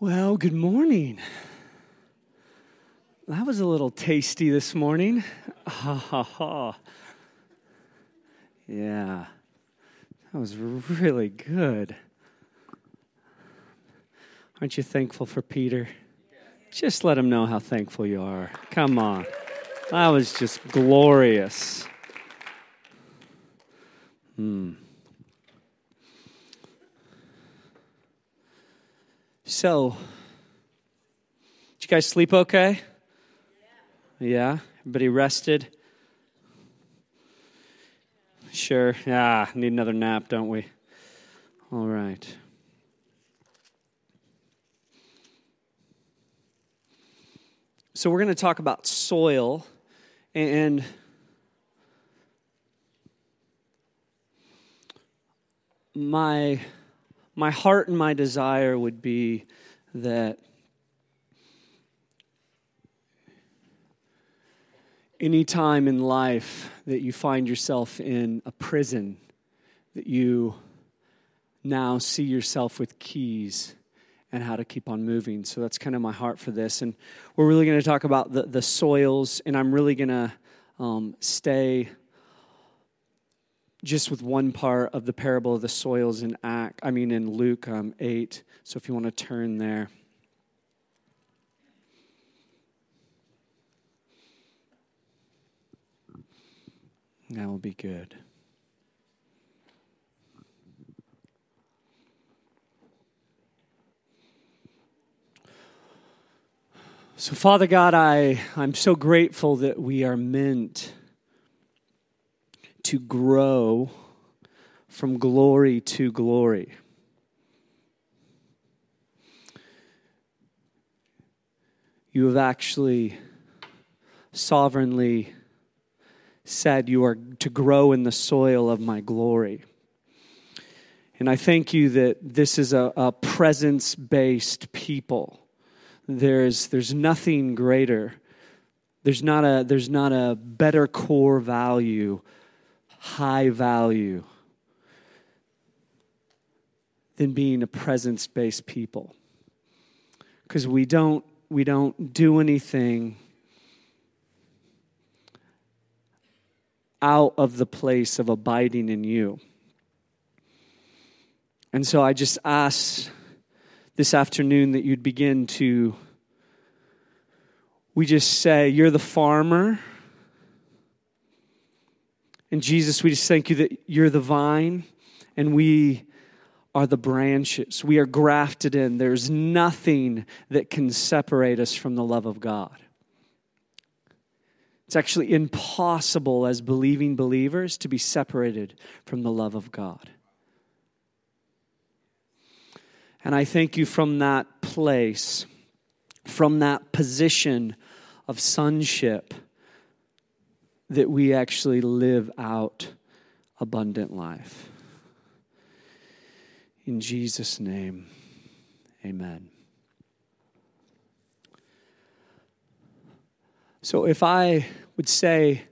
Well, good morning. That was a little tasty this morning. Ha ha ha. Yeah, that was really good. Aren't you thankful for Peter? Just let him know how thankful you are. Come on. That was just glorious. Hmm. So, did you guys sleep okay? Yeah. yeah? Everybody rested? Sure. Yeah, need another nap, don't we? All right. So, we're going to talk about soil and my my heart and my desire would be that any time in life that you find yourself in a prison, that you now see yourself with keys and how to keep on moving. So that's kind of my heart for this. And we're really going to talk about the, the soils, and I'm really going to um, stay just with one part of the parable of the soils in Act, I mean in Luke um, 8. So if you want to turn there. That will be good. So, Father God, I, I'm so grateful that we are meant to grow from glory to glory. You have actually sovereignly said you are to grow in the soil of my glory. And I thank you that this is a, a presence based people. There's, there's nothing greater. There's not, a, there's not a better core value high value than being a presence based people. Because we don't, we don't do anything out of the place of abiding in you. And so I just ask this afternoon that you'd begin to, we just say, You're the farmer and Jesus, we just thank you that you're the vine and we are the branches. We are grafted in. There's nothing that can separate us from the love of God. It's actually impossible as believing believers to be separated from the love of God. And I thank you from that place, from that position of sonship that we actually live out abundant life. In Jesus' name, amen. So, if I would say,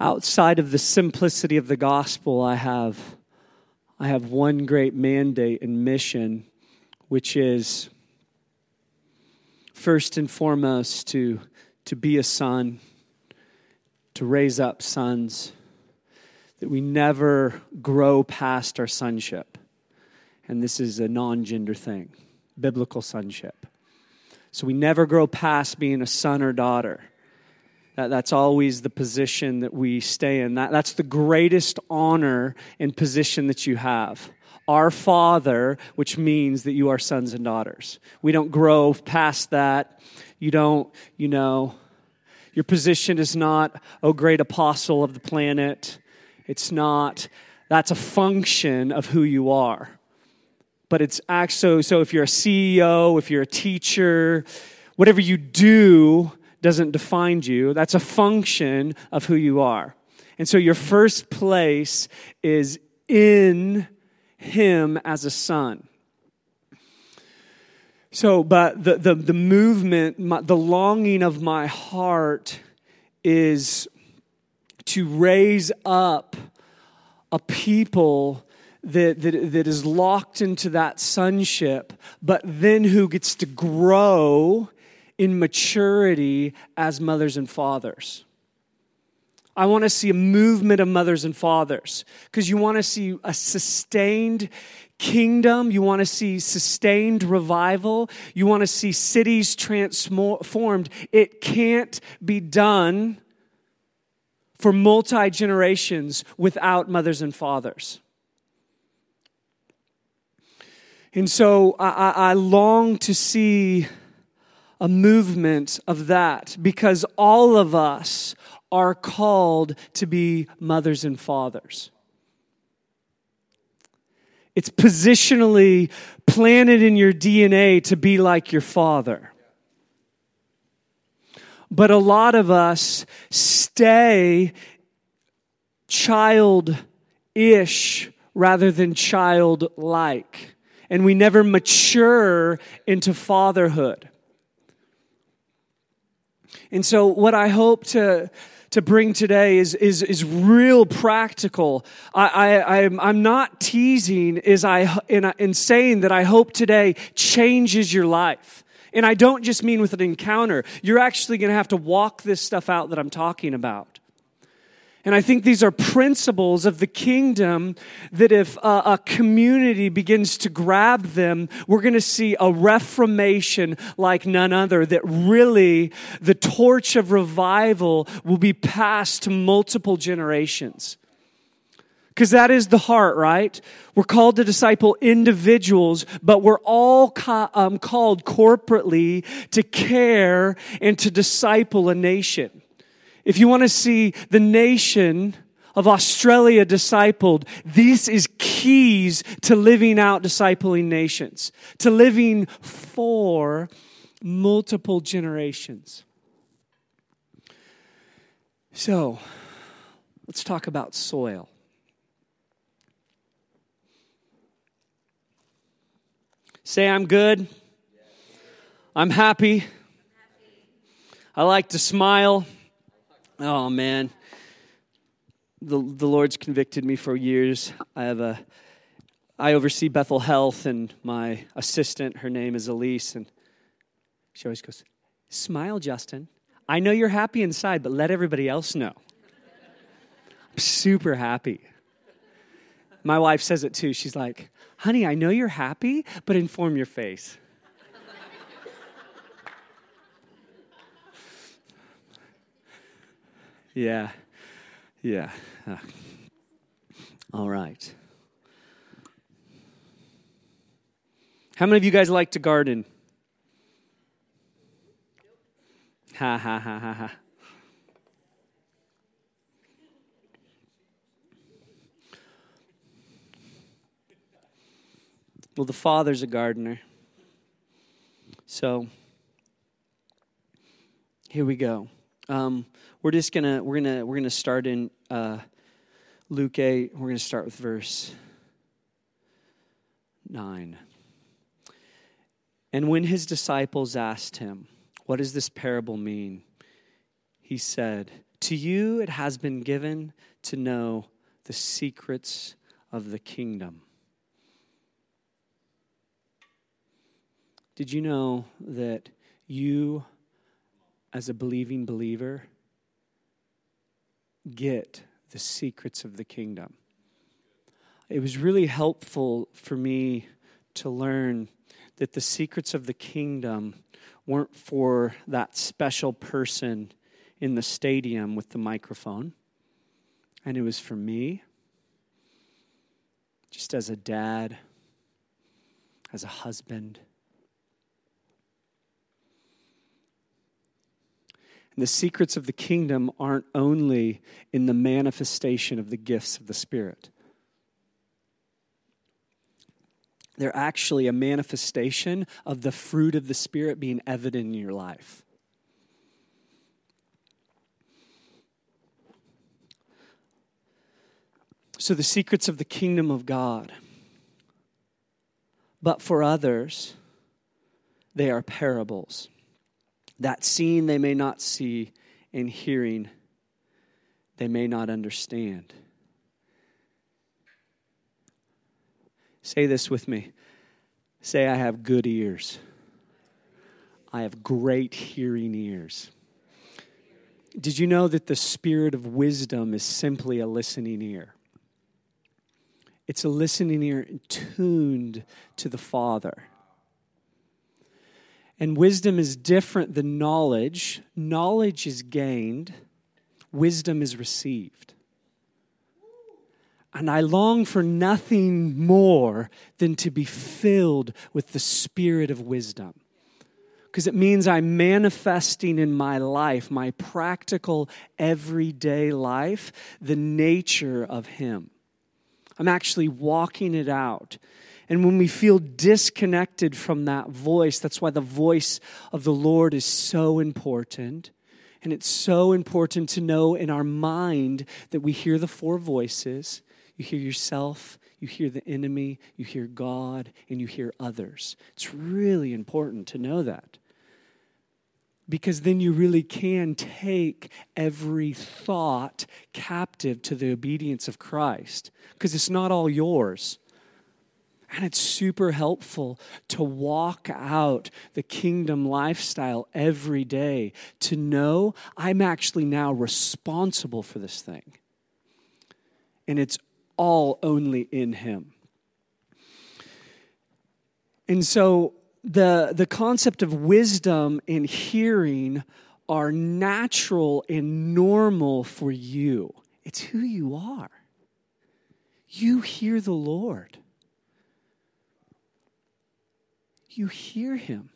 outside of the simplicity of the gospel, I have, I have one great mandate and mission, which is first and foremost to to be a son, to raise up sons, that we never grow past our sonship. And this is a non gender thing, biblical sonship. So we never grow past being a son or daughter. That, that's always the position that we stay in. That, that's the greatest honor and position that you have. Our Father, which means that you are sons and daughters. We don't grow past that. You don't, you know, your position is not, oh, great apostle of the planet. It's not, that's a function of who you are. But it's actually, so if you're a CEO, if you're a teacher, whatever you do doesn't define you. That's a function of who you are. And so your first place is in Him as a son. So, but the, the, the movement, my, the longing of my heart is to raise up a people that, that, that is locked into that sonship, but then who gets to grow in maturity as mothers and fathers. I want to see a movement of mothers and fathers because you want to see a sustained kingdom. You want to see sustained revival. You want to see cities transformed. It can't be done for multi generations without mothers and fathers. And so I, I, long to see a movement of that because all of us are called to be mothers and fathers. It's positionally planted in your DNA to be like your father. But a lot of us stay child ish rather than childlike. And we never mature into fatherhood. And so, what I hope to, to bring today is, is, is real practical. I, I, I'm, I'm not teasing is I, in, in saying that I hope today changes your life. And I don't just mean with an encounter. You're actually going to have to walk this stuff out that I'm talking about. And I think these are principles of the kingdom that if a, a community begins to grab them, we're going to see a reformation like none other, that really the torch of revival will be passed to multiple generations. Because that is the heart, right? We're called to disciple individuals, but we're all um, called corporately to care and to disciple a nation. If you want to see the nation of Australia discipled, this is keys to living out discipling nations, to living for multiple generations. So, let's talk about soil. Say, I'm good. I'm happy. I like to smile. Oh, man. The, the Lord's convicted me for years. I have a, I oversee Bethel Health, and my assistant, her name is Elise, and she always goes, Smile, Justin. I know you're happy inside, but let everybody else know. I'm super happy. My wife says it too. She's like, honey, I know you're happy, but inform your face. Yeah, yeah. Uh, all right. How many of you guys like to garden? Ha ha ha ha ha. Well, the father's a gardener. So here we go. Um, we're just gonna we're gonna we're gonna start in uh, Luke eight. We're gonna start with verse nine. And when his disciples asked him, "What does this parable mean?" he said, "To you it has been given to know the secrets of the kingdom." Did you know that you, as a believing believer, get the secrets of the kingdom? It was really helpful for me to learn that the secrets of the kingdom weren't for that special person in the stadium with the microphone, and it was for me, just as a dad, as a husband And the secrets of the kingdom aren't only in the manifestation of the gifts of the Spirit, they're actually a manifestation of the fruit of the Spirit being evident in your life. So, the secrets of the kingdom of God. But for others, they are parables that seeing they may not see, and hearing they may not understand. Say this with me. Say, I have good ears. I have great hearing ears. Did you know that the spirit of wisdom is simply a listening ear? It's a listening ear tuned to the Father. And wisdom is different than knowledge. Knowledge is gained, wisdom is received. And I long for nothing more than to be filled with the spirit of wisdom. Because it means I'm manifesting in my life, my practical, everyday life, the nature of Him. I'm actually walking it out. And when we feel disconnected from that voice, that's why the voice of the Lord is so important. And it's so important to know in our mind that we hear the four voices you hear yourself, you hear the enemy, you hear God, and you hear others. It's really important to know that. Because then you really can take every thought captive to the obedience of Christ. Because it's not all yours. And it's super helpful to walk out the kingdom lifestyle every day, to know I'm actually now responsible for this thing. And it's all only in Him. And so the, the concept of wisdom and hearing are natural and normal for you. It's who you are. You hear the Lord. You hear Him.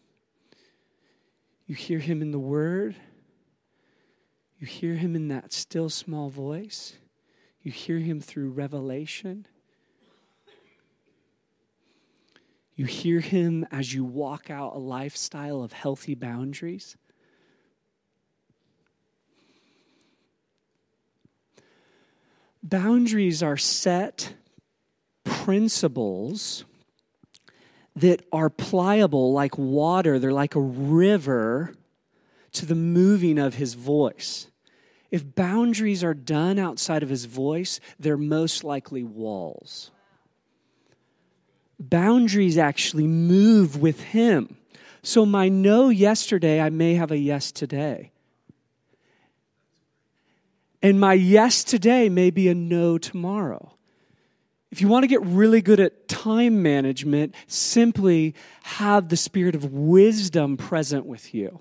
You hear Him in the Word. You hear Him in that still small voice. You hear him through revelation. You hear him as you walk out a lifestyle of healthy boundaries. Boundaries are set principles that are pliable like water, they're like a river to the moving of his voice. If boundaries are done outside of his voice, they're most likely walls. Boundaries actually move with him. So, my no yesterday, I may have a yes today. And my yes today may be a no tomorrow. If you want to get really good at time management, simply have the spirit of wisdom present with you.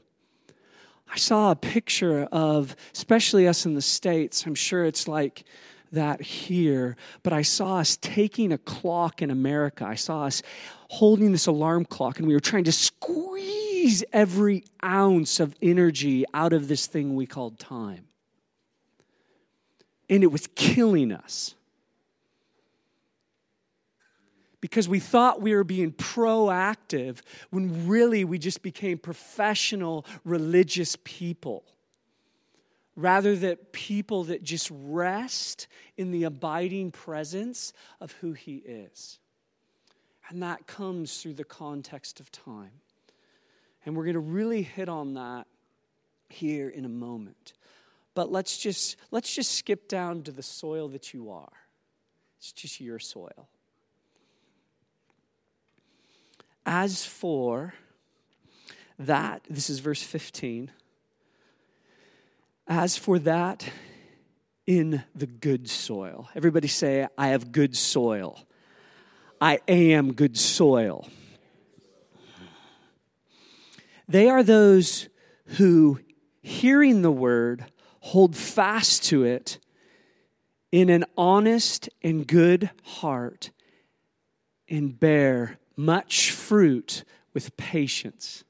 I saw a picture of, especially us in the States, I'm sure it's like that here, but I saw us taking a clock in America. I saw us holding this alarm clock, and we were trying to squeeze every ounce of energy out of this thing we called time. And it was killing us. Because we thought we were being proactive when really we just became professional religious people rather than people that just rest in the abiding presence of who he is. And that comes through the context of time. And we're going to really hit on that here in a moment. But let's just let's just skip down to the soil that you are. It's just your soil As for that, this is verse 15. As for that in the good soil, everybody say, I have good soil. I am good soil. They are those who, hearing the word, hold fast to it in an honest and good heart and bear much fruit with patience.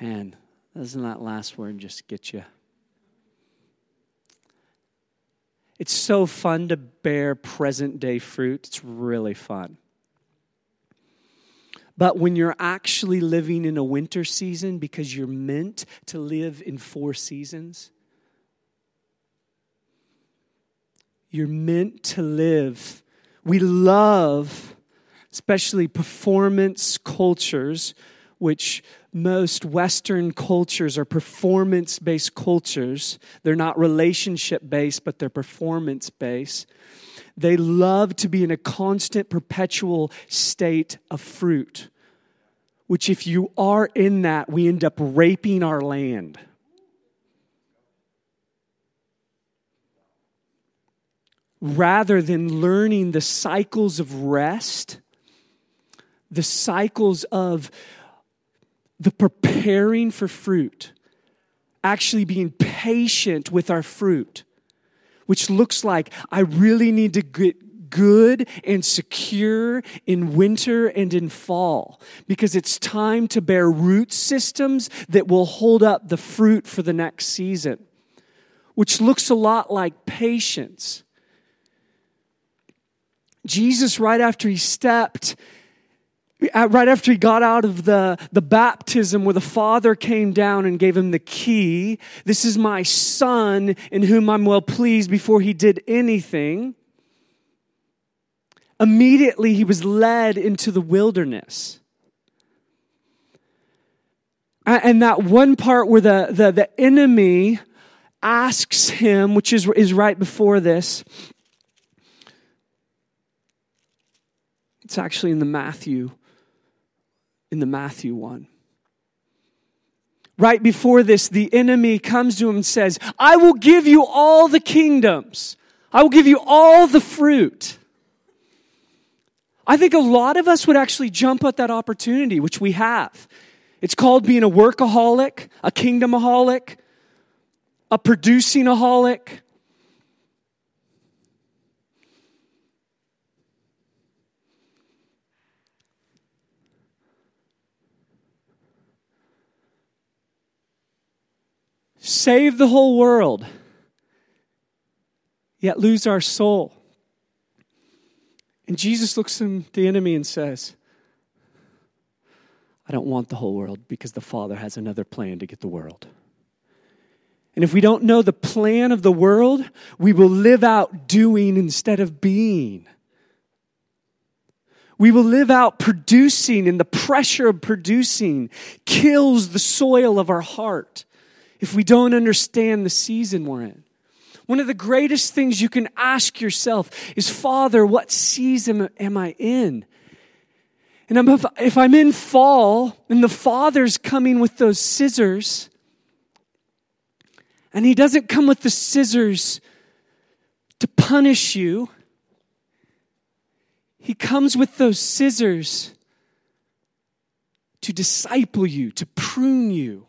Man, doesn't that last word just get you? It's so fun to bear present day fruit. It's really fun. But when you're actually living in a winter season because you're meant to live in four seasons, you're meant to live. We love especially performance cultures, which most Western cultures are performance based cultures. They're not relationship based, but they're performance based. They love to be in a constant, perpetual state of fruit, which, if you are in that, we end up raping our land. Rather than learning the cycles of rest, the cycles of the preparing for fruit, actually being patient with our fruit, which looks like I really need to get good and secure in winter and in fall because it's time to bear root systems that will hold up the fruit for the next season, which looks a lot like patience. Jesus, right after he stepped right after he got out of the, the baptism where the father came down and gave him the key, this is my son in whom I'm well pleased before he did anything. Immediately he was led into the wilderness. And that one part where the, the, the enemy asks him, which is, is right before this, it's actually in the Matthew in the Matthew one. Right before this, the enemy comes to him and says, I will give you all the kingdoms. I will give you all the fruit. I think a lot of us would actually jump at that opportunity, which we have. It's called being a workaholic, a kingdomaholic, a producing save the whole world, yet lose our soul. And Jesus looks at the enemy and says, I don't want the whole world because the Father has another plan to get the world. And if we don't know the plan of the world, we will live out doing instead of being. We will live out producing, and the pressure of producing kills the soil of our heart if we don't understand the season we're in. One of the greatest things you can ask yourself is, Father, what season am I in? And if I'm in fall and the Father's coming with those scissors, and He doesn't come with the scissors to punish you, He comes with those scissors to disciple you, to prune you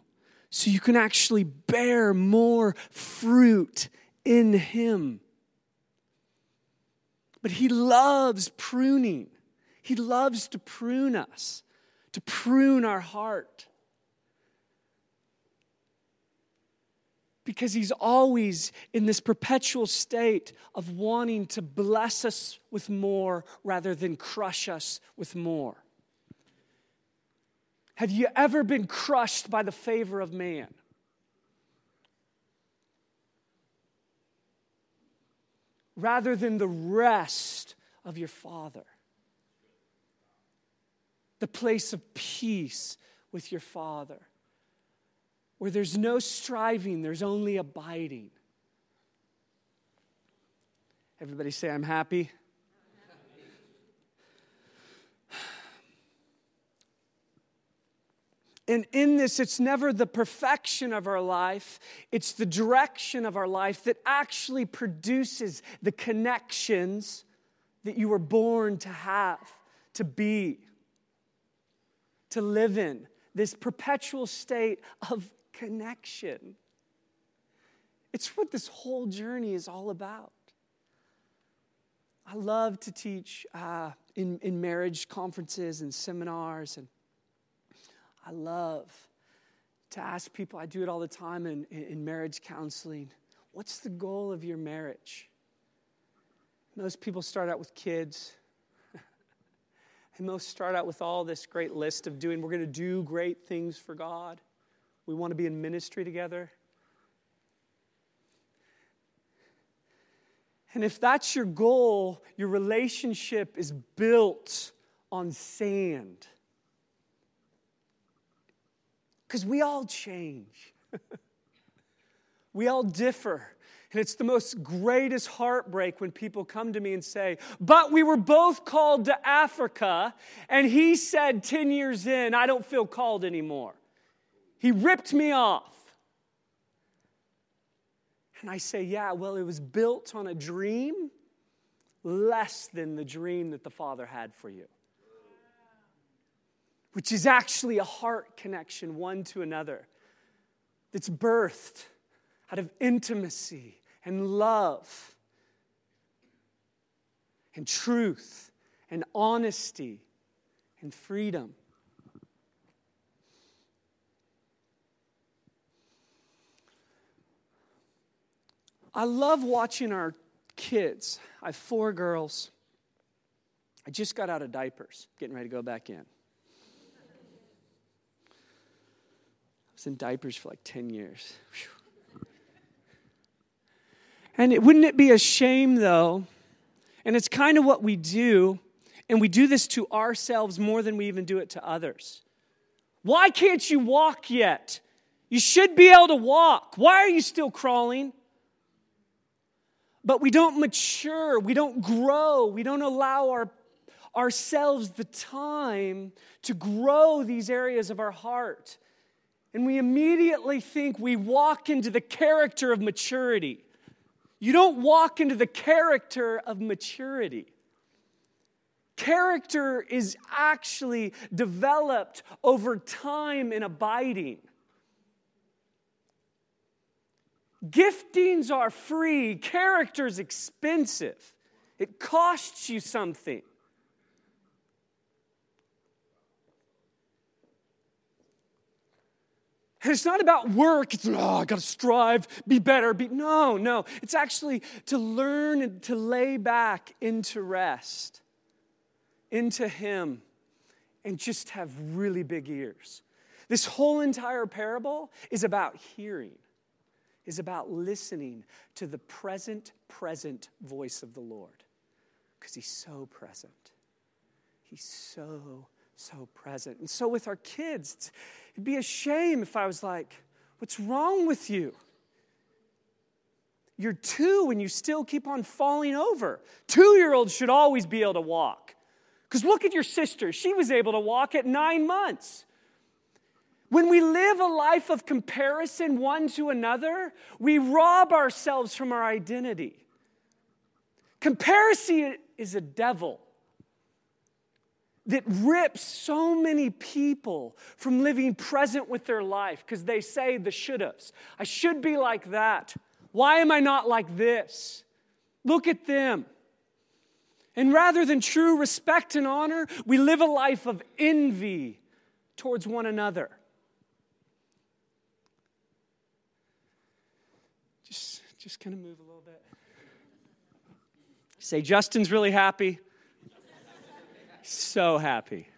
so you can actually bear more fruit in Him. But He loves pruning, He loves to prune us, to prune our heart. Because he's always in this perpetual state of wanting to bless us with more rather than crush us with more. Have you ever been crushed by the favor of man? Rather than the rest of your Father, the place of peace with your Father, where there's no striving, there's only abiding. Everybody say, I'm happy. And in this, it's never the perfection of our life, it's the direction of our life that actually produces the connections that you were born to have, to be, to live in. This perpetual state of connection. It's what this whole journey is all about. I love to teach uh, in, in marriage conferences and seminars and I love to ask people, I do it all the time in, in marriage counseling what's the goal of your marriage? Most people start out with kids. and most start out with all this great list of doing, we're going to do great things for God. We want to be in ministry together. And if that's your goal, your relationship is built on sand. Because we all change, we all differ. And it's the most greatest heartbreak when people come to me and say, But we were both called to Africa, and he said 10 years in, I don't feel called anymore. He ripped me off. And I say, Yeah, well, it was built on a dream less than the dream that the Father had for you, which is actually a heart connection one to another that's birthed out of intimacy and love and truth and honesty and freedom. I love watching our kids. I have four girls. I just got out of diapers, getting ready to go back in. I was in diapers for like 10 years. Whew. And it, wouldn't it be a shame, though? And it's kind of what we do, and we do this to ourselves more than we even do it to others. Why can't you walk yet? You should be able to walk. Why are you still crawling? But we don't mature, we don't grow, we don't allow our, ourselves the time to grow these areas of our heart. And we immediately think we walk into the character of maturity. You don't walk into the character of maturity. Character is actually developed over time in abiding. Giftings are free, character's expensive. It costs you something. And it's not about work. It's, oh, I got to strive, be better. Be, no, no. It's actually to learn and to lay back into rest, into Him, and just have really big ears. This whole entire parable is about hearing, is about listening to the present, present voice of the Lord. Because He's so present. He's so so present. And so with our kids, it'd be a shame if I was like, What's wrong with you? You're two and you still keep on falling over. Two year olds should always be able to walk. Because look at your sister. She was able to walk at nine months. When we live a life of comparison one to another, we rob ourselves from our identity. Comparison is a devil that rips so many people from living present with their life because they say the should haves. I should be like that. Why am I not like this? Look at them. And rather than true respect and honor, we live a life of envy towards one another. Just, just kind of move a little bit. Say, Justin's really happy. So happy.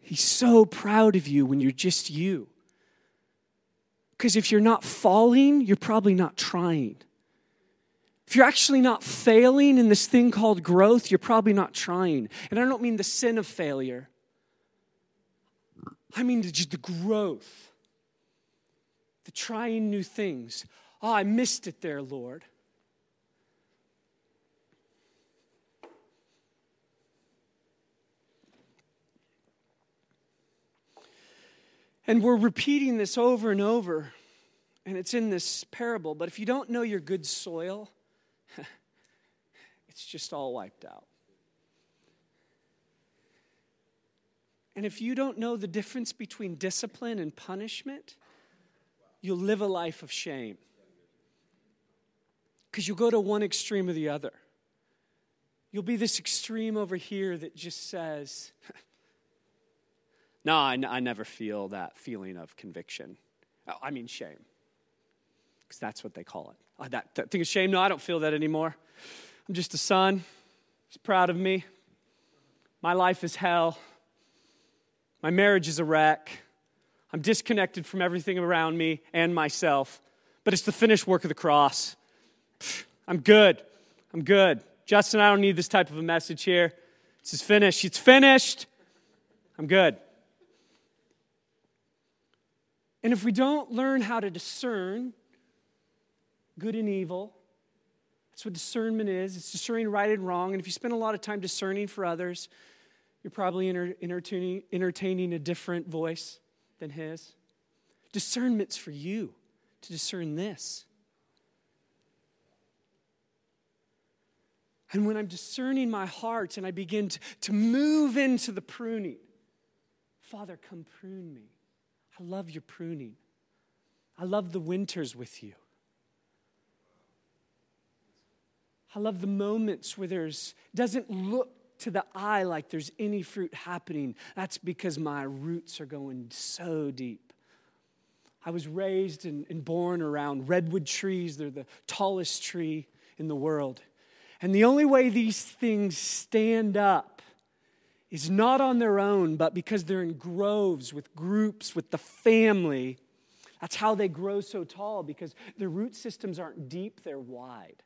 He's so proud of you when you're just you. Because if you're not falling, you're probably not trying. If you're actually not failing in this thing called growth, you're probably not trying. And I don't mean the sin of failure, I mean just the growth, the trying new things. Oh, I missed it there, Lord. And we're repeating this over and over, and it's in this parable. But if you don't know your good soil, it's just all wiped out. And if you don't know the difference between discipline and punishment, you'll live a life of shame. Because you'll go to one extreme or the other. You'll be this extreme over here that just says, No, I, n- I never feel that feeling of conviction. Oh, I mean, shame. Because that's what they call it. Oh, that, that thing of shame, no, I don't feel that anymore. I'm just a son. He's proud of me. My life is hell. My marriage is a wreck. I'm disconnected from everything around me and myself. But it's the finished work of the cross. I'm good. I'm good. Justin, I don't need this type of a message here. This is finished. It's finished. I'm good. And if we don't learn how to discern good and evil, that's what discernment is. It's discerning right and wrong. And if you spend a lot of time discerning for others, you're probably entertaining, entertaining a different voice than his. Discernment's for you to discern this. And when I'm discerning my heart and I begin to, to move into the pruning, Father, come prune me. I love your pruning. I love the winters with you. I love the moments where there's doesn't look to the eye like there's any fruit happening. That's because my roots are going so deep. I was raised and, and born around redwood trees. They're the tallest tree in the world. And the only way these things stand up is not on their own, but because they're in groves with groups, with the family. That's how they grow so tall, because their root systems aren't deep, they're wide.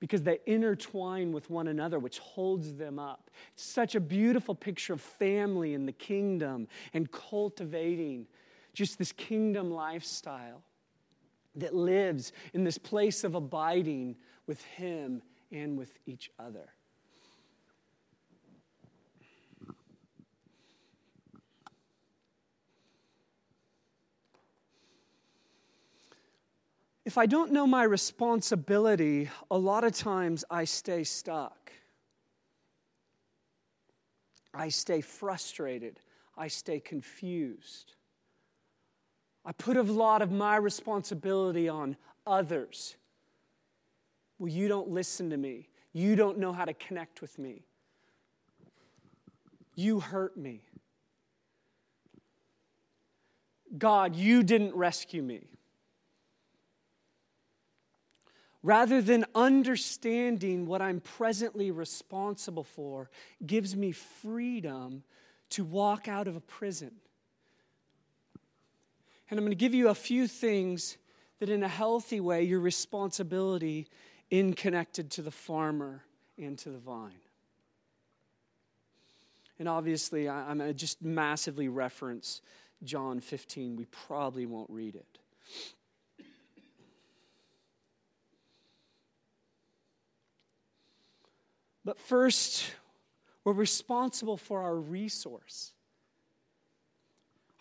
Because they intertwine with one another, which holds them up. It's such a beautiful picture of family and the kingdom and cultivating just this kingdom lifestyle that lives in this place of abiding with Him and with each other. If I don't know my responsibility, a lot of times I stay stuck. I stay frustrated. I stay confused. I put a lot of my responsibility on others well, you don't listen to me. You don't know how to connect with me. You hurt me. God, you didn't rescue me. Rather than understanding what I'm presently responsible for, gives me freedom to walk out of a prison. And I'm going to give you a few things that, in a healthy way, your responsibility in connected to the farmer and to the vine. And obviously, I, am going to just massively reference John 15. We probably won't read it. But first, we're responsible for our resource.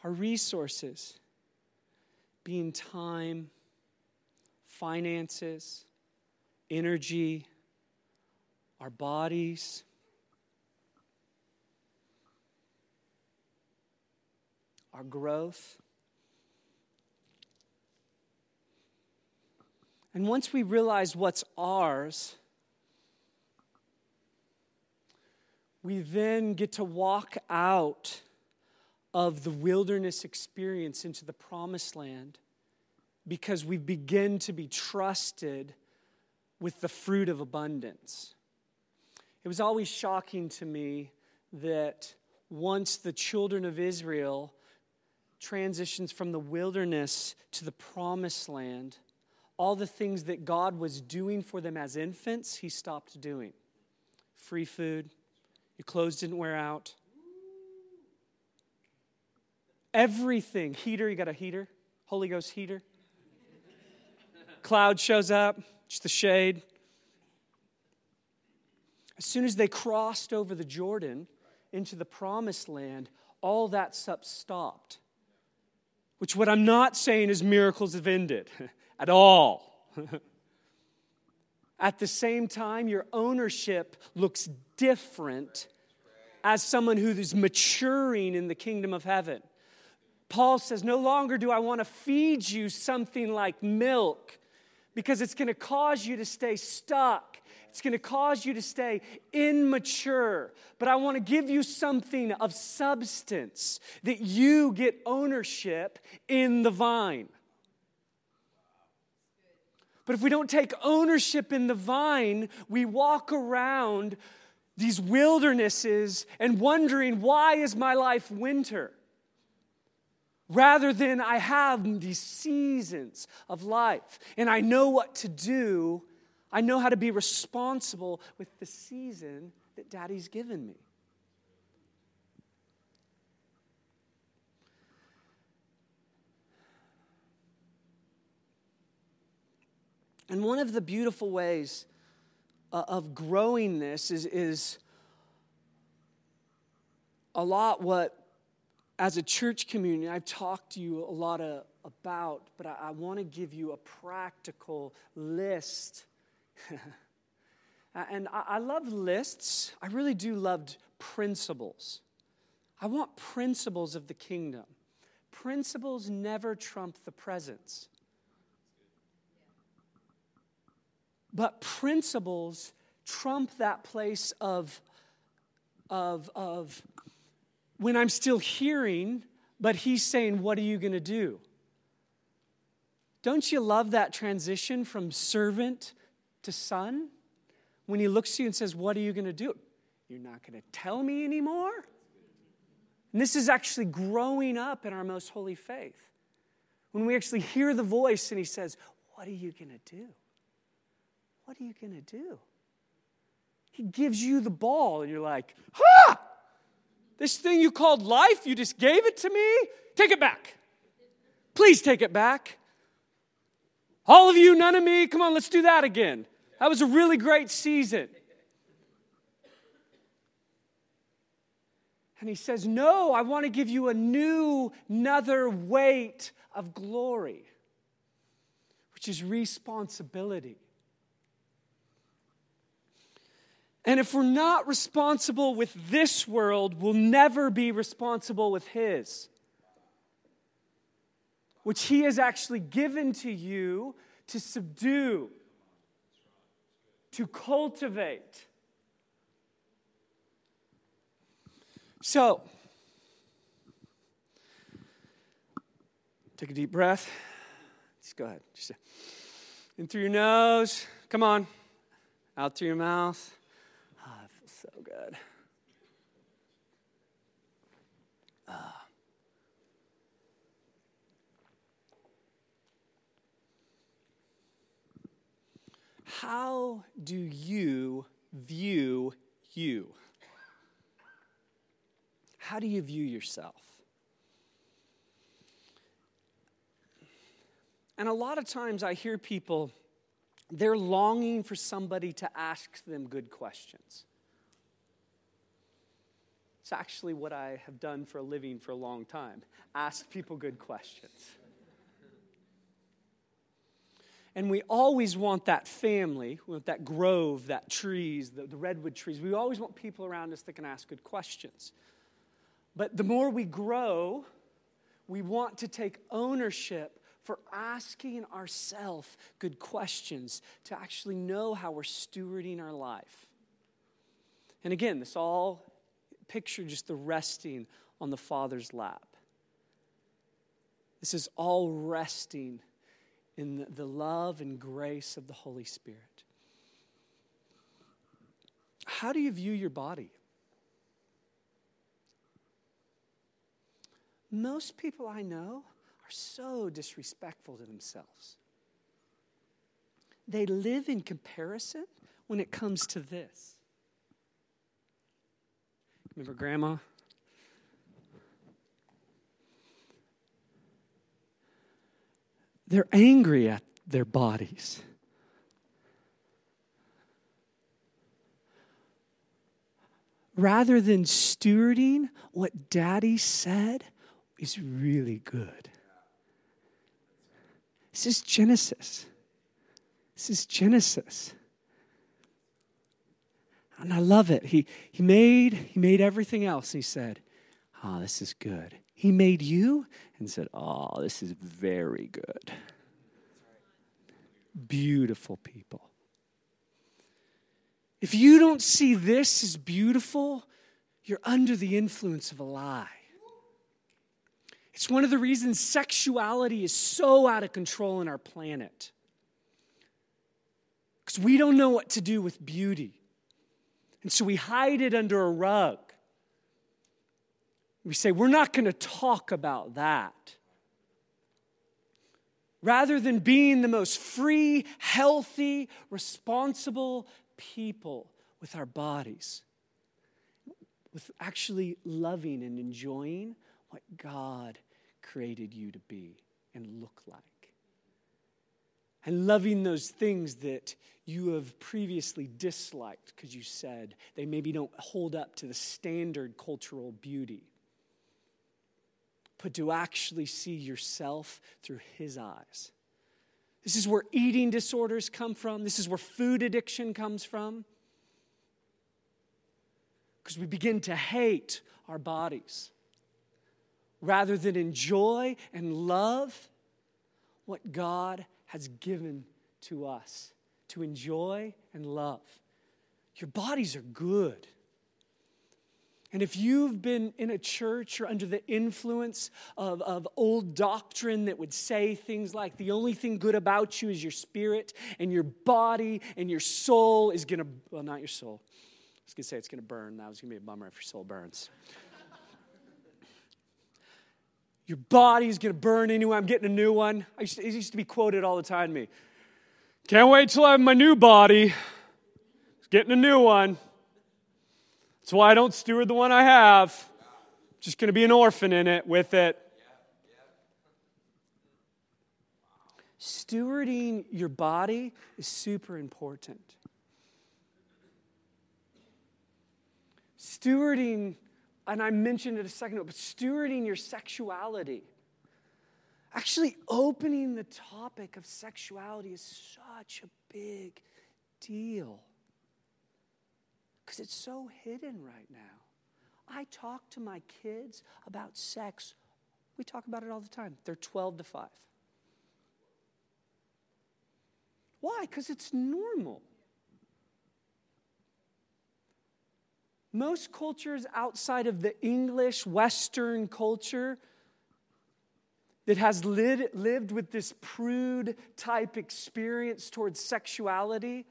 Our resources being time, finances, energy, our bodies. Our growth. And once we realize what's ours, we then get to walk out of the wilderness experience into the promised land because we begin to be trusted with the fruit of abundance. It was always shocking to me that once the children of Israel transitions from the wilderness to the promised land, all the things that God was doing for them as infants, He stopped doing. Free food, your clothes didn't wear out. Everything. Heater, you got a heater? Holy Ghost heater? Cloud shows up, just the shade. As soon as they crossed over the Jordan into the promised land, all that stuff stopped. Which, what I'm not saying is miracles have ended at all. at the same time, your ownership looks different as someone who is maturing in the kingdom of heaven. Paul says, No longer do I want to feed you something like milk because it's going to cause you to stay stuck. It's going to cause you to stay immature. But I want to give you something of substance that you get ownership in the vine. But if we don't take ownership in the vine, we walk around these wildernesses and wondering, why is my life winter? rather than I have these seasons of life and I know what to do. I know how to be responsible with the season that daddy's given me. And one of the beautiful ways uh, of growing this is, is a lot what, as a church community, I've talked to you a lot of, about, but I, I want to give you a practical list. and I, I love lists. I really do love principles. I want principles of the kingdom. Principles never trump the presence. But principles trump that place of, of, of when I'm still hearing, but he's saying, What are you going to do? Don't you love that transition from servant to son? When he looks to you and says, What are you going to do? You're not going to tell me anymore? And this is actually growing up in our most holy faith. When we actually hear the voice and he says, What are you going to do? What are you going to do? He gives you the ball, and you're like, Ha! This thing you called life, you just gave it to me? Take it back. Please take it back. All of you, none of me. Come on, let's do that again. That was a really great season. And he says, No, I want to give you a new, another weight of glory, which is responsibility. And if we're not responsible with this world, we'll never be responsible with His, which He has actually given to you to subdue, to cultivate. So, take a deep breath. Just go ahead. Just in through your nose. Come on. Out through your mouth. Good. Uh. How do you view you? How do you view yourself? And a lot of times I hear people, they're longing for somebody to ask them good questions. It's actually what I have done for a living for a long time ask people good questions. And we always want that family, we want that grove, that trees, the, the redwood trees. We always want people around us that can ask good questions. But the more we grow, we want to take ownership for asking ourselves good questions to actually know how we're stewarding our life. And again, this all picture just the resting on the Father's lap. This is all resting in the love and grace of the Holy Spirit. How do you view your body? Most people I know are so disrespectful to themselves. They live in comparison when it comes to this. Remember grandma? They're angry at their bodies. Rather than stewarding what daddy said is really good. This is Genesis. This is Genesis. And I love it. He, he, made, he made everything else. He said, Oh, this is good. He made you and said, Oh, this is very good. Beautiful people. If you don't see this as beautiful, you're under the influence of a lie. It's one of the reasons sexuality is so out of control in our planet. Because we don't know what to do with beauty. And so we hide it under a rug. We say, we're not going to talk about that. Rather than being the most free, healthy, responsible people with our bodies, with actually loving and enjoying what God created you to be and look like. And loving those things that you have previously disliked because you said they maybe don't hold up to the standard cultural beauty. But to actually see yourself through His eyes. This is where eating disorders come from. This is where food addiction comes from. Because we begin to hate our bodies rather than enjoy and love what God has given to us to enjoy and love. Your bodies are good. And if you've been in a church or under the influence of, of old doctrine that would say things like the only thing good about you is your spirit and your body and your soul is going to, well, not your soul. I was going to say it's going to burn. That was going to be a bummer if your soul burns. Your body's going to burn anyway. I'm getting a new one. I used to, it used to be quoted all the time to me. Can't wait till I have my new body. It's Getting a new one. That's why I don't steward the one I have. Just going to be an orphan in it with it. Stewarding your body is super important. Stewarding and I mentioned it a second ago, but stewarding your sexuality. Actually, opening the topic of sexuality is such a big deal because it's so hidden right now. I talk to my kids about sex. We talk about it all the time. They're 12 to 5. Why? Because it's normal. Most cultures outside of the English Western culture that has lived, lived with this prude type experience towards sexuality,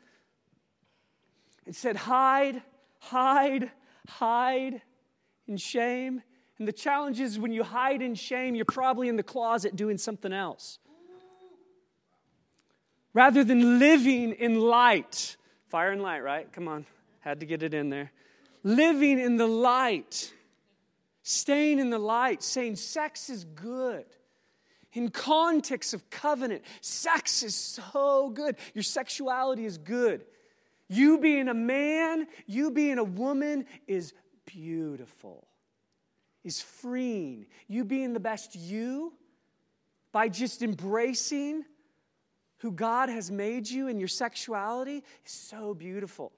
it said, hide, hide, hide in shame. And the challenge is when you hide in shame, you're probably in the closet doing something else. Rather than living in light, fire and light, right? Come on, had to get it in there living in the light, staying in the light, saying sex is good. In context of covenant, sex is so good. Your sexuality is good. You being a man, you being a woman is beautiful, is freeing. You being the best you by just embracing who God has made you and your sexuality is so beautiful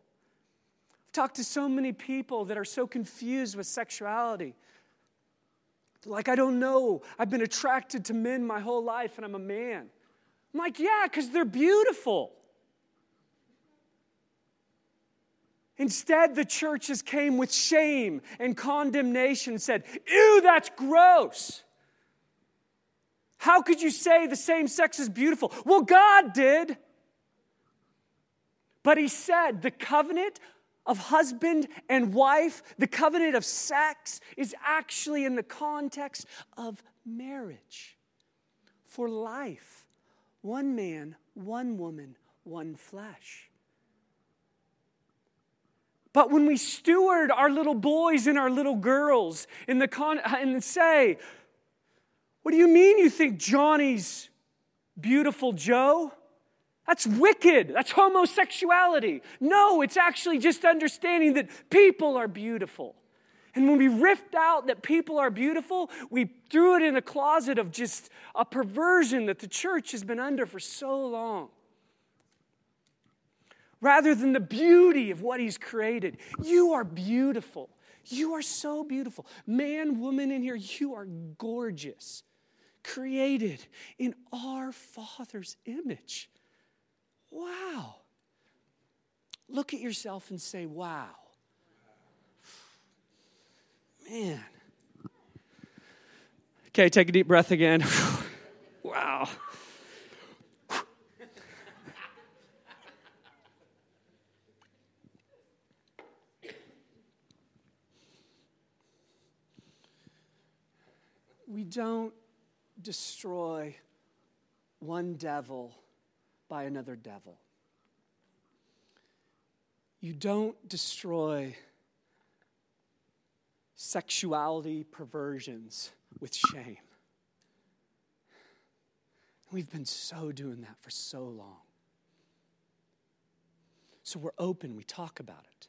I've talked to so many people that are so confused with sexuality. Like, I don't know. I've been attracted to men my whole life and I'm a man. I'm like, yeah, because they're beautiful. Instead, the churches came with shame and condemnation and said, Ew, that's gross. How could you say the same sex is beautiful? Well, God did. But He said the covenant of husband and wife, the covenant of sex, is actually in the context of marriage for life. One man, one woman, one flesh. But when we steward our little boys and our little girls in the con- uh, and say, What do you mean you think Johnny's beautiful, Joe? That's wicked. That's homosexuality. No, it's actually just understanding that people are beautiful. And when we ripped out that people are beautiful, we threw it in a closet of just a perversion that the church has been under for so long. Rather than the beauty of what He's created. You are beautiful. You are so beautiful. Man, woman in here, you are gorgeous. Created in our Father's image. Wow. Look at yourself and say, wow. Man. Okay, take a deep breath again. wow. We don't destroy one devil by another devil. You don't destroy sexuality perversions with shame. We've been so doing that for so long. So we're open, we talk about it.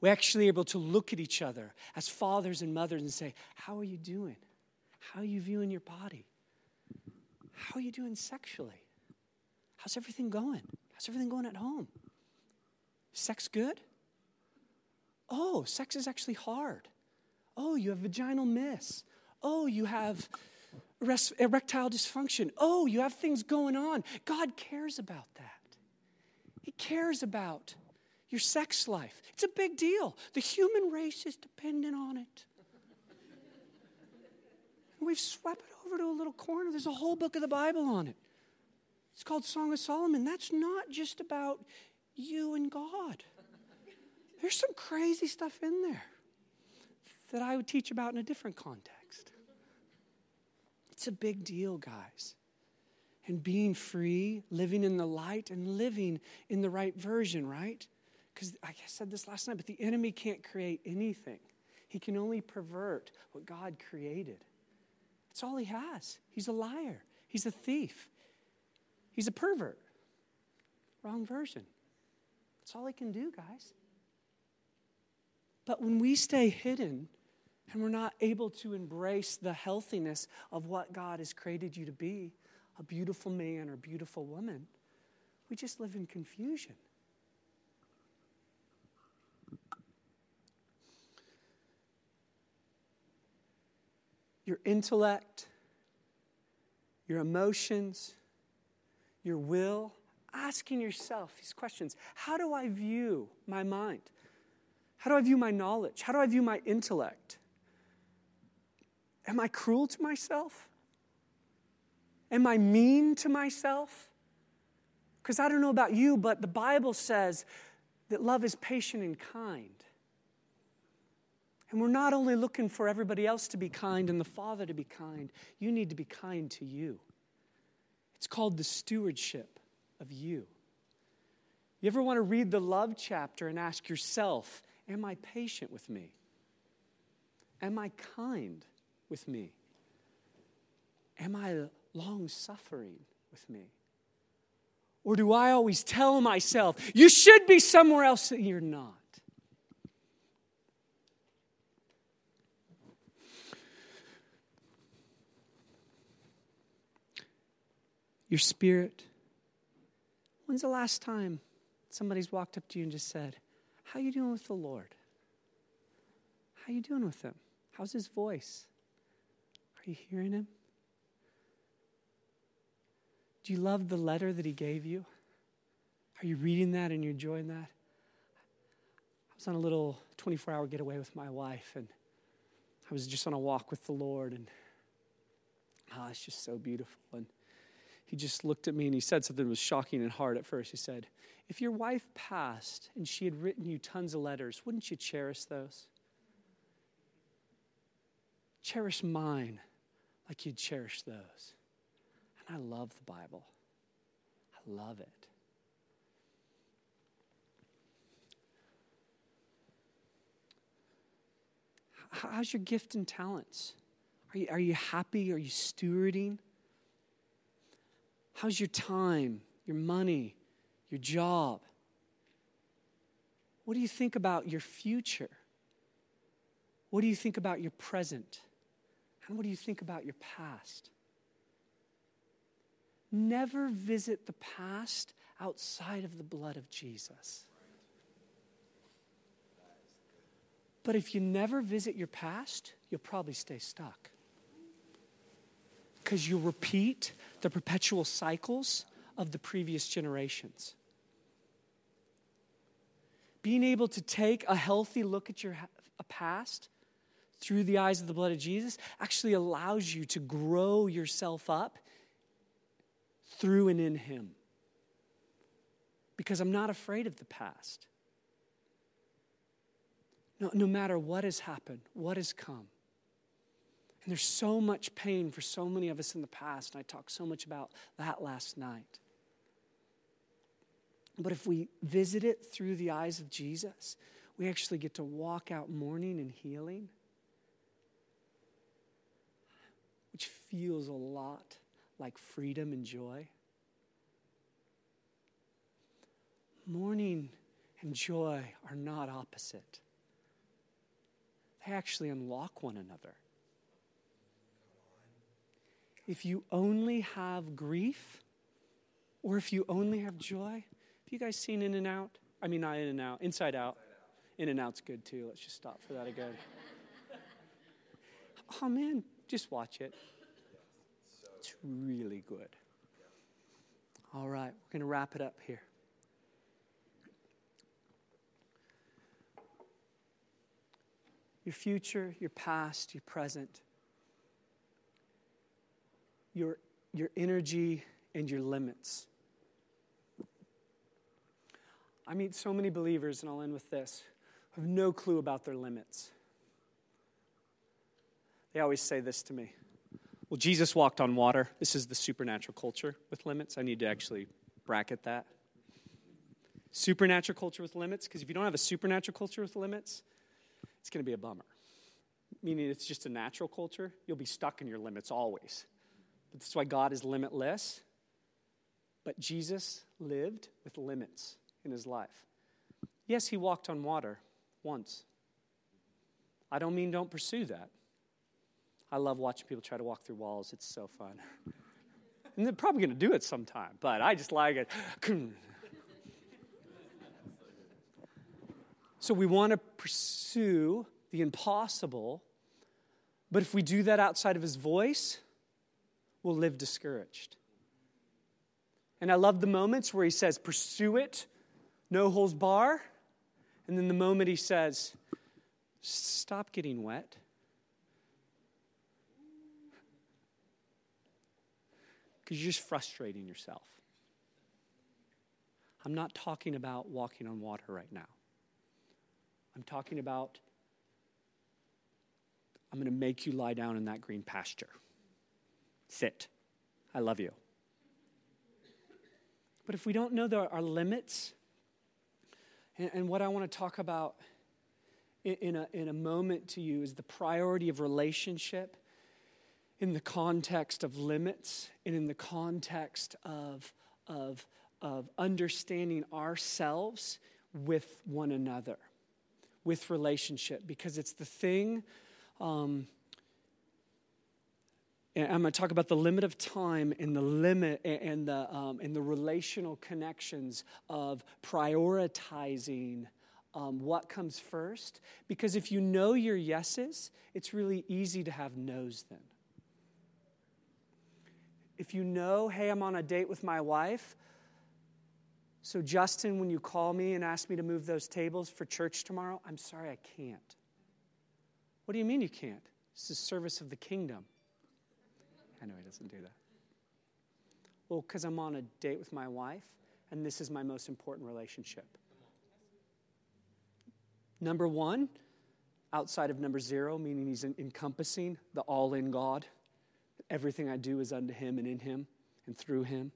We're actually able to look at each other as fathers and mothers and say, How are you doing? How are you viewing your body? How are you doing sexually? How's everything going? How's everything going at home? Sex good? Oh, sex is actually hard. Oh, you have vaginismus. Oh, you have erectile dysfunction. Oh, you have things going on. God cares about that. He cares about your sex life. It's a big deal. The human race is dependent on it. We've swept it over to a little corner. There's a whole book of the Bible on it. It's called Song of Solomon. That's not just about you and God. There's some crazy stuff in there that I would teach about in a different context. It's a big deal, guys. And being free, living in the light, and living in the right version, right? Because like I said this last night, but the enemy can't create anything. He can only pervert what God created. That's all he has. He's a liar, he's a thief, he's a pervert. Wrong version. That's all he can do, guys. But when we stay hidden and we're not able to embrace the healthiness of what God has created you to be, a beautiful man or beautiful woman, we just live in confusion. Your intellect, your emotions, your will, asking yourself these questions How do I view my mind? How do I view my knowledge? How do I view my intellect? Am I cruel to myself? Am I mean to myself? Because I don't know about you, but the Bible says that love is patient and kind. And we're not only looking for everybody else to be kind and the Father to be kind, you need to be kind to you. It's called the stewardship of you. You ever want to read the love chapter and ask yourself, Am I patient with me? Am I kind with me? Am I long suffering with me? Or do I always tell myself, you should be somewhere else that you're not? Your spirit. When's the last time somebody's walked up to you and just said, how you doing with the Lord? How you doing with him? How's his voice? Are you hearing him? Do you love the letter that he gave you? Are you reading that and you're enjoying that? I was on a little 24 hour getaway with my wife, and I was just on a walk with the Lord, and oh, it's just so beautiful. And he just looked at me and he said something that was shocking and hard at first. He said, If your wife passed and she had written you tons of letters, wouldn't you cherish those? Cherish mine like you'd cherish those. And I love the Bible, I love it. How's your gift and talents? Are you, are you happy? Are you stewarding? How's your time, your money, your job? What do you think about your future? What do you think about your present? And what do you think about your past? Never visit the past outside of the blood of Jesus. But if you never visit your past, you'll probably stay stuck because you repeat the perpetual cycles of the previous generations. Being able to take a healthy look at your past through the eyes of the blood of Jesus actually allows you to grow yourself up through and in Him. Because I'm not afraid of the past. No, no matter what has happened, what has come, and there's so much pain for so many of us in the past, and I talked so much about that last night. But if we visit it through the eyes of Jesus, we actually get to walk out mourning and healing, which feels a lot like freedom and joy. Mourning and joy are not opposite, they actually unlock one another. If you only have grief, or if you only have joy, have you guys seen In and Out? I mean, not In and Out, Inside Out. In and Out's good too. Let's just stop for that again. oh man, just watch it. It's really good. All right, we're going to wrap it up here. Your future, your past, your present, your, your energy, and your limits. I meet so many believers, and I'll end with this, who have no clue about their limits. They always say this to me Well, Jesus walked on water. This is the supernatural culture with limits. I need to actually bracket that. Supernatural culture with limits, because if you don't have a supernatural culture with limits, it's going to be a bummer. Meaning it's just a natural culture, you'll be stuck in your limits always. But that's why God is limitless. But Jesus lived with limits in his life. Yes, he walked on water once. I don't mean don't pursue that. I love watching people try to walk through walls, it's so fun. and they're probably going to do it sometime, but I just like it. so we want to pursue the impossible, but if we do that outside of his voice, we'll live discouraged. And I love the moments where he says, Pursue it no holes bar. And then the moment he says, Stop getting wet. Because you're just frustrating yourself. I'm not talking about walking on water right now. I'm talking about I'm going to make you lie down in that green pasture. Sit. I love you. But if we don't know our limits, and, and what I want to talk about in, in, a, in a moment to you is the priority of relationship in the context of limits and in the context of, of, of understanding ourselves with one another, with relationship, because it's the thing. Um, and I'm going to talk about the limit of time and the limit and the, um, and the relational connections of prioritizing um, what comes first. Because if you know your yeses, it's really easy to have no's then. If you know, hey, I'm on a date with my wife, so Justin, when you call me and ask me to move those tables for church tomorrow, I'm sorry, I can't. What do you mean you can't? This is service of the kingdom. I know he doesn't do that. Well, because I'm on a date with my wife, and this is my most important relationship. Number one, outside of number zero, meaning he's encompassing the all in God. Everything I do is unto him and in him and through him.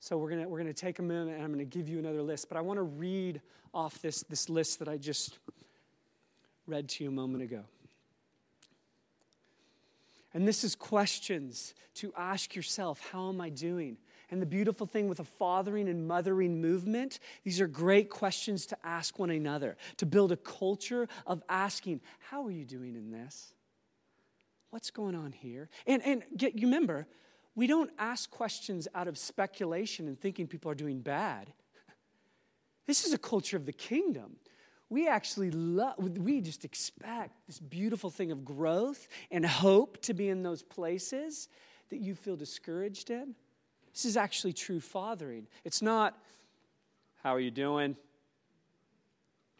So we're gonna we're gonna take a minute and I'm to give you another list, but I want to read off this, this list that I just read to you a moment ago. And this is questions to ask yourself how am I doing? And the beautiful thing with a fathering and mothering movement, these are great questions to ask one another, to build a culture of asking, how are you doing in this? What's going on here? And, and get, you remember, we don't ask questions out of speculation and thinking people are doing bad. This is a culture of the kingdom we actually love, we just expect this beautiful thing of growth and hope to be in those places that you feel discouraged in. This is actually true fathering. It's not, how are you doing?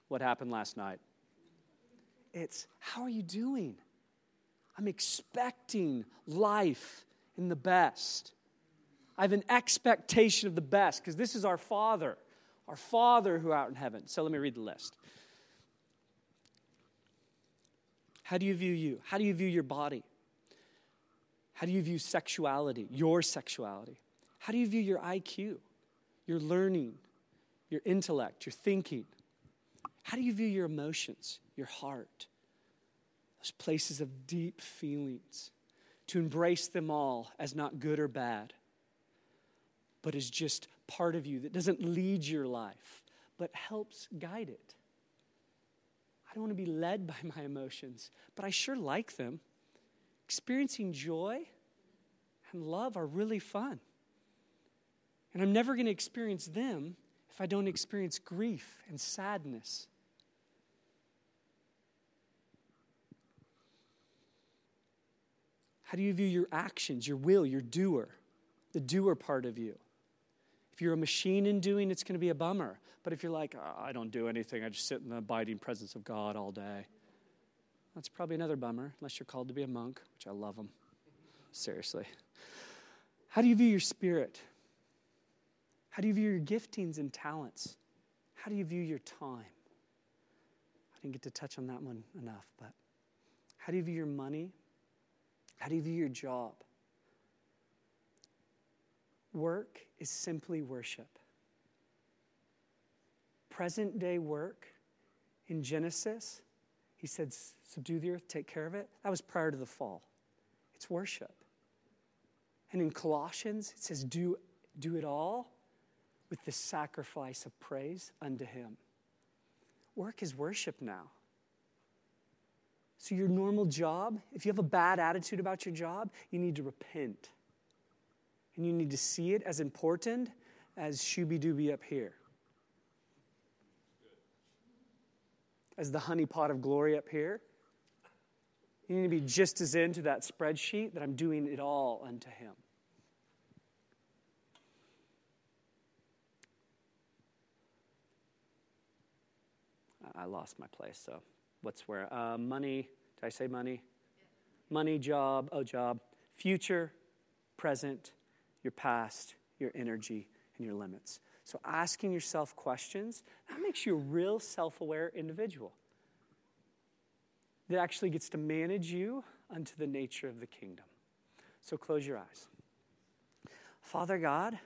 What happened last night? It's, how are you doing? I'm expecting life in the best. I have an expectation of the best because this is our Father, our Father who out in heaven. So let me read the list. How do you view you? How do you view your body? How do you view sexuality, your sexuality? How do you view your IQ, your learning, your intellect, your thinking? How do you view your emotions, your heart, those places of deep feelings? To embrace them all as not good or bad, but as just part of you that doesn't lead your life, but helps guide it. I don't want to be led by my emotions, but I sure like them. Experiencing joy and love are really fun. And I'm never going to experience them if I don't experience grief and sadness. How do you view your actions, your will, your doer, the doer part of you? If you're a machine in doing, it's going to be a bummer. But if you're like, oh, I don't do anything, I just sit in the abiding presence of God all day, that's probably another bummer, unless you're called to be a monk, which I love them. Seriously. How do you view your spirit? How do you view your giftings and talents? How do you view your time? I didn't get to touch on that one enough, but how do you view your money? How do you view your job? Work is simply worship. Present day work in Genesis, he said, subdue the earth, take care of it. That was prior to the fall. It's worship. And in Colossians, it says, do, do it all with the sacrifice of praise unto him. Work is worship now. So, your normal job, if you have a bad attitude about your job, you need to repent. And you need to see it as important as Shooby Dooby up here. As the honeypot of glory up here. You need to be just as into that spreadsheet that I'm doing it all unto Him. I lost my place, so what's where? Uh, money. Did I say money? Money, job, oh, job. Future, present, your past, your energy, and your limits. So asking yourself questions, that makes you a real self aware individual that actually gets to manage you unto the nature of the kingdom. So close your eyes. Father God,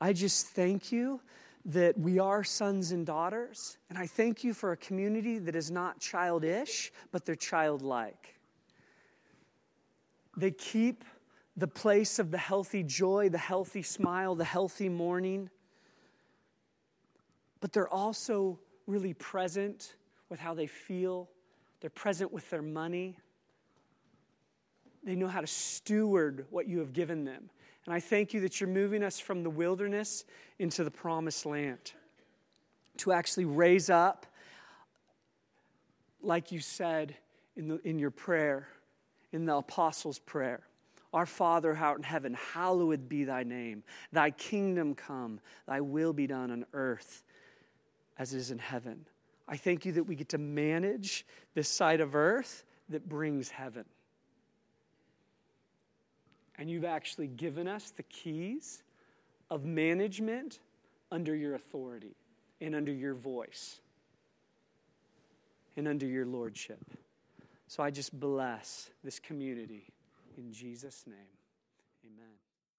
I just thank you that we are sons and daughters. And I thank you for a community that is not childish, but they're childlike. They keep the place of the healthy joy, the healthy smile, the healthy mourning, but they're also really present with how they feel, they're present with their money. They know how to steward what you have given them. And I thank you that you're moving us from the wilderness into the promised land to actually raise up, like you said in, the, in your prayer, in the apostles' prayer. Our Father art in heaven, hallowed be thy name. Thy kingdom come, thy will be done on earth as it is in heaven. I thank you that we get to manage this side of earth that brings heaven. And you've actually given us the keys of management under your authority and under your voice and under your lordship. So I just bless this community in Jesus' name.